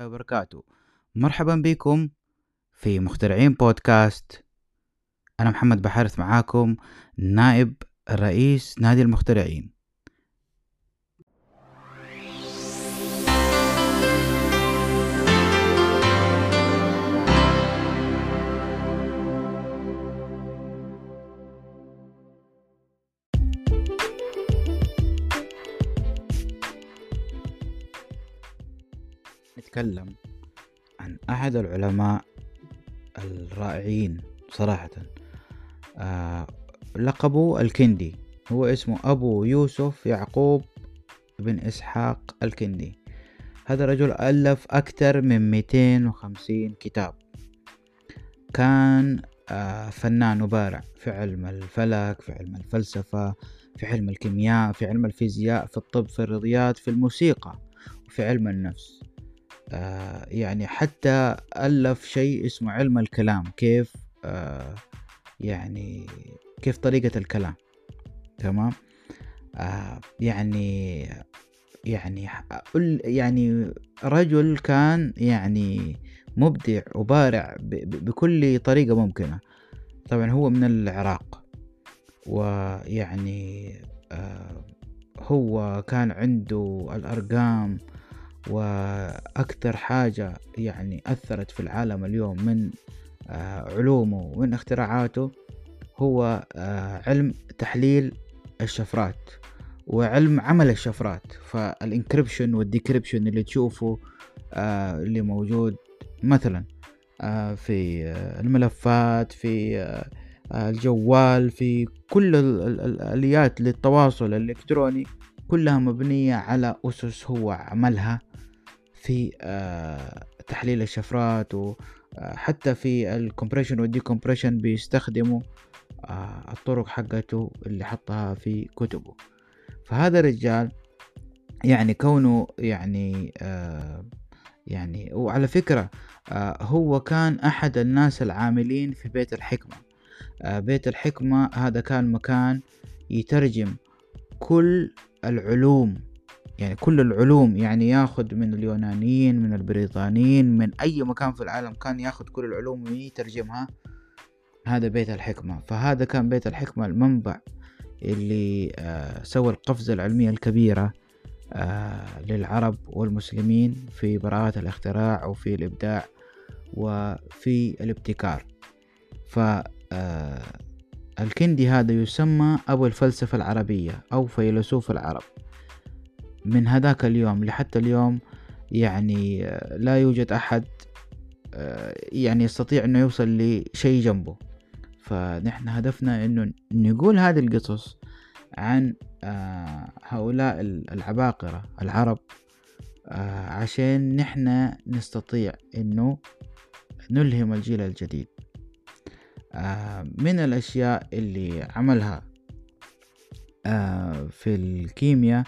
وبركاته. مرحبا بكم في مخترعين بودكاست. أنا محمد بحارث معاكم نائب رئيس نادي المخترعين. نتكلم عن أحد العلماء الرائعين صراحة. آه لقبه الكندي هو اسمه أبو يوسف يعقوب بن إسحاق الكندي. هذا الرجل ألف أكثر من 250 كتاب. كان آه فنان وبارع في علم الفلك في علم الفلسفة في علم الكيمياء في علم الفيزياء في الطب في الرياضيات في الموسيقى وفي علم النفس. يعني حتى ألف شيء اسمه علم الكلام كيف آه يعني كيف طريقة الكلام تمام؟ آه يعني يعني يعني رجل كان يعني مبدع وبارع بكل طريقة ممكنة. طبعا هو من العراق ويعني آه هو كان عنده الأرقام وأكثر حاجة يعني أثرت في العالم اليوم من آه، علومه ومن اختراعاته هو آه، علم تحليل الشفرات وعلم عمل الشفرات. فال encryption وال decryption اللي تشوفه آه، اللي موجود مثلا في الملفات في الجوال في كل الآليات للتواصل الإلكتروني كلها مبنية على أسس هو عملها. في آه، تحليل الشفرات وحتى آه، في ال compression وال decompression بيستخدموا آه، الطرق حقته اللي حطها في كتبه. فهذا الرجال يعني كونه يعني يعني وعلى فكرة هو كان أحد الناس العاملين في بيت الحكمة. بيت الحكمة هذا كان مكان يترجم كل العلوم يعني كل العلوم يعني ياخذ من اليونانيين من البريطانيين من أي مكان في العالم كان ياخذ كل العلوم ويترجمها. هذا بيت الحكمة. فهذا كان بيت الحكمة المنبع اللي آه سوى القفزة العلمية الكبيرة آه للعرب والمسلمين في براءة الاختراع وفي الإبداع وفي الابتكار. ف آه الكندي هذا يسمى أبو الفلسفة العربية أو فيلسوف العرب. من هذاك اليوم لحتى اليوم يعني آه، لا يوجد أحد آه، يعني يستطيع أنه يوصل لشيء جنبه. فنحن هدفنا أنه نقول هذه القصص عن آه، هؤلاء العباقرة العرب عشان نحن نستطيع أنه نلهم الجيل الجديد. من الأشياء اللي عملها في الكيمياء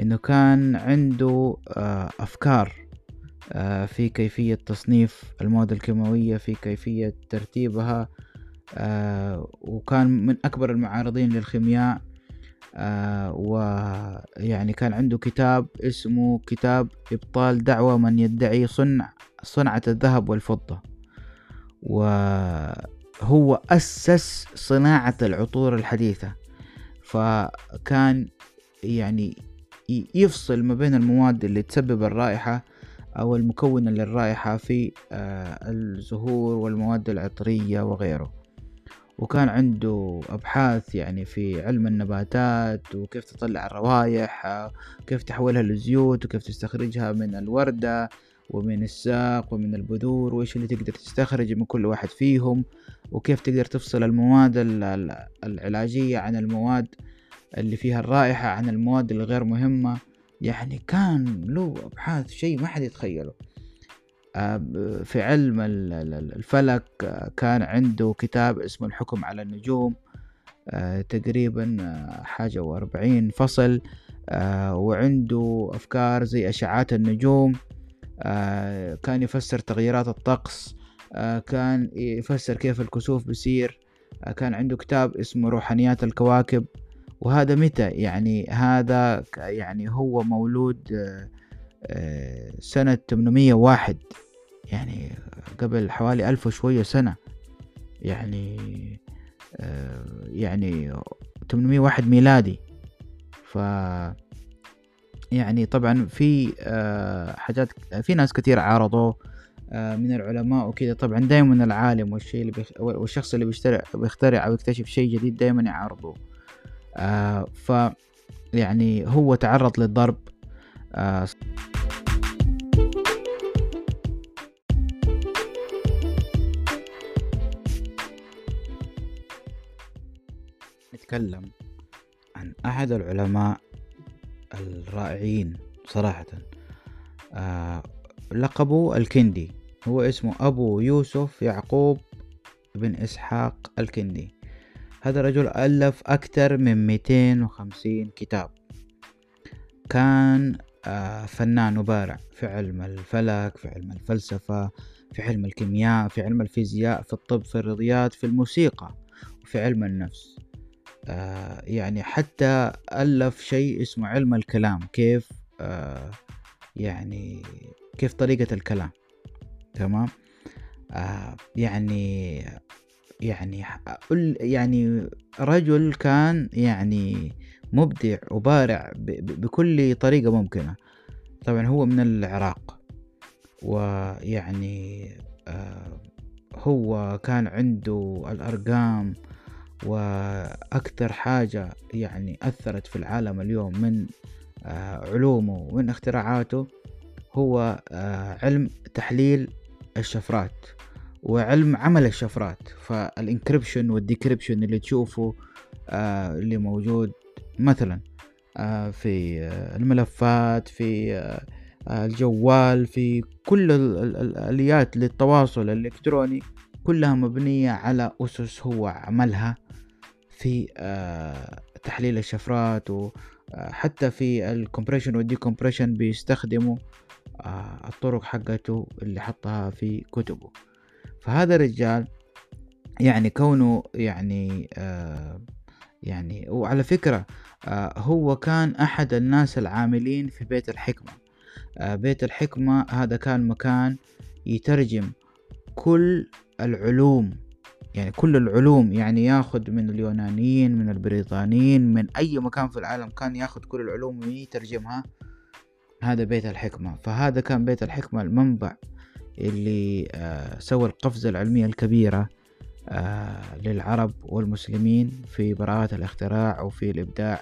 إنه كان عنده آه، أفكار آه، في كيفية تصنيف المواد الكيماوية في كيفية ترتيبها آه، وكان من أكبر المعارضين للخيمياء ويعني كان عنده كتاب اسمه كتاب إبطال دعوة من يدعي صنع صنعة الذهب والفضة. وهو أسس صناعة العطور الحديثة. فكان يعني يفصل ما بين المواد اللي تسبب الرائحة أو المكونة للرائحة في آه، الزهور والمواد العطرية وغيره. وكان عنده أبحاث يعني في علم النباتات وكيف تطلع الروائح وكيف تحولها لزيوت وكيف تستخرجها من الوردة ومن الساق ومن البذور وإيش اللي تقدر تستخرج من كل واحد فيهم وكيف تقدر تفصل المواد العلاجية عن المواد اللي فيها الرائحة عن المواد الغير مهمة يعني كان له أبحاث شيء ما حد يتخيله. آه، في علم الفلك آه، كان عنده كتاب اسمه الحكم على النجوم آه، تقريبا حاجة وأربعين فصل وعنده أفكار زي أشعات النجوم كان يفسر تغييرات الطقس كان يفسر كيف الكسوف بيصير كان عنده كتاب اسمه روحانيات الكواكب. وهذا متى؟ يعني هذا يعني هو مولود آه، سنة 801 يعني قبل حوالي ألف وشوية سنة. يعني آه، يعني 801 ميلادي. ف يعني طبعا في آه، حاجات في ناس كثير عارضوه من العلماء وكذا. طبعا دائما العالم والشيء اللي بيخ... والشخص اللي بيشترع بيخترع أو يكتشف شيء جديد دائما يعارضوه. ف يعني هو تعرض للضرب. نتكلم عن أحد العلماء الرائعين صراحة. آه لقبه الكندي هو اسمه أبو يوسف يعقوب بن إسحاق الكندي. هذا الرجل ألف أكثر من 250 كتاب. كان آه فنان وبارع في علم الفلك في علم الفلسفة في علم الكيمياء في علم الفيزياء في الطب في الرياضيات في الموسيقى وفي علم النفس. آه يعني حتى ألف شيء اسمه علم الكلام كيف آه يعني كيف طريقة الكلام. تمام؟ يعني يعني يعني رجل كان يعني مبدع وبارع بكل طريقة ممكنة. طبعا هو من العراق ويعني آه هو كان عنده الأرقام وأكثر حاجة يعني أثرت في العالم اليوم من آه، علومه ومن اختراعاته هو آه، علم تحليل الشفرات. وعلم عمل الشفرات. فال encryption وال decryption اللي تشوفه آه، اللي موجود مثلا في الملفات في الجوال في كل الآليات للتواصل الإلكتروني كلها مبنية على أسس هو عملها في آه، تحليل الشفرات وحتى آه، في ال compression وال decompression بيستخدموا آه، الطرق حقته اللي حطها في كتبه. فهذا الرجال يعني كونه يعني يعني وعلى فكرة هو كان أحد الناس العاملين في بيت الحكمة. بيت الحكمة هذا كان مكان يترجم كل العلوم يعني كل العلوم يعني ياخذ من اليونانيين من البريطانيين من أي مكان في العالم كان ياخذ كل العلوم ويترجمها هذا بيت الحكمة. فهذا كان بيت الحكمة المنبع اللي آه سوى القفزة العلمية الكبيرة آه للعرب والمسلمين في براءة الاختراع وفي الإبداع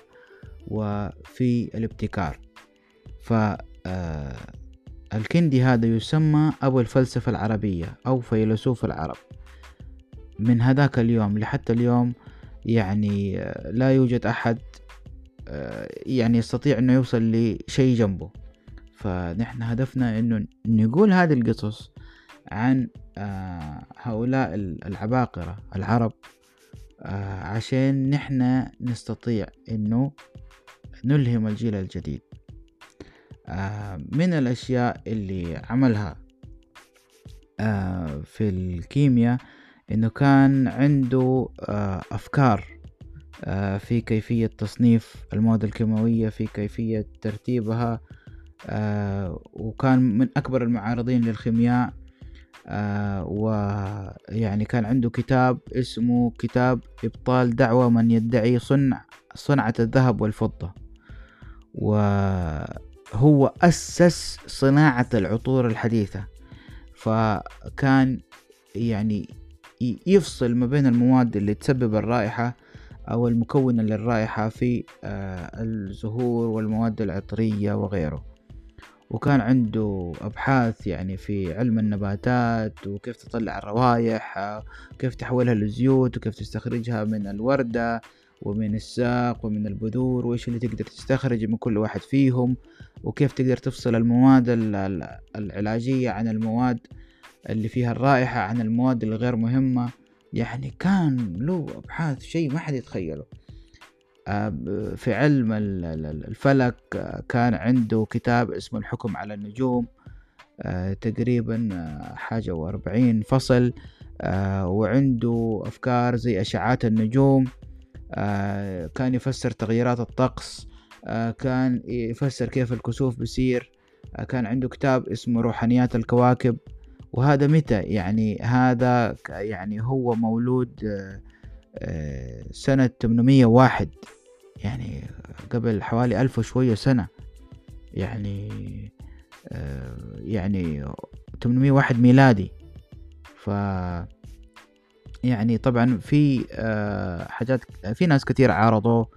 وفي الابتكار. ف آه هذا يسمى أبو الفلسفة العربية أو فيلسوف العرب. من هذاك اليوم لحتى اليوم يعني لا يوجد أحد يعني يستطيع أنه يوصل لشيء جنبه. فنحن هدفنا أنه نقول هذه القصص عن آه، هؤلاء العباقرة العرب عشان نحن نستطيع أنه نلهم الجيل الجديد. من الأشياء اللي عملها في الكيمياء إنه كان عنده آه، أفكار آه، في كيفية تصنيف المواد الكيماوية في كيفية ترتيبها آه، وكان من أكبر المعارضين للخيمياء ويعني كان عنده كتاب اسمه كتاب إبطال دعوة من يدعي صنع صنعة الذهب والفضة. وهو أسس صناعة العطور الحديثة. فكان يعني يفصل ما بين المواد اللي تسبب الرائحة أو المكونة للرائحة في آه، الزهور والمواد العطرية وغيره. وكان عنده أبحاث يعني في علم النباتات وكيف تطلع الروائح وكيف تحولها لزيوت وكيف تستخرجها من الوردة ومن الساق ومن البذور وإيش اللي تقدر تستخرج من كل واحد فيهم وكيف تقدر تفصل المواد العلاجية عن المواد اللي فيها الرائحة عن المواد الغير مهمة. يعني كان له أبحاث شيء ما حد يتخيله. في علم الفلك آه، كان عنده كتاب اسمه الحكم على النجوم آه، تقريبا حاجة وأربعين فصل وعنده أفكار زي أشعات النجوم كان يفسر تغييرات الطقس كان يفسر كيف الكسوف بيصير آه، كان عنده كتاب اسمه روحانيات الكواكب وهذا متى؟ يعني هذا يعني هو مولود سنة 801 يعني قبل حوالي ألف وشوية سنة. يعني يعني 801 ميلادي. ف يعني طبعا في حاجات في ناس كثير عارضوه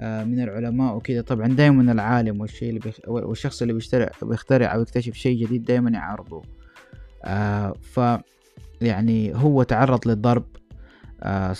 من العلماء وكذا. طبعا دائما العالم والشيء اللي. والشخص اللي بيشترع بيخترع أو يكتشف شيء جديد دائما يعارضوه. ف يعني هو تعرض للضرب. آه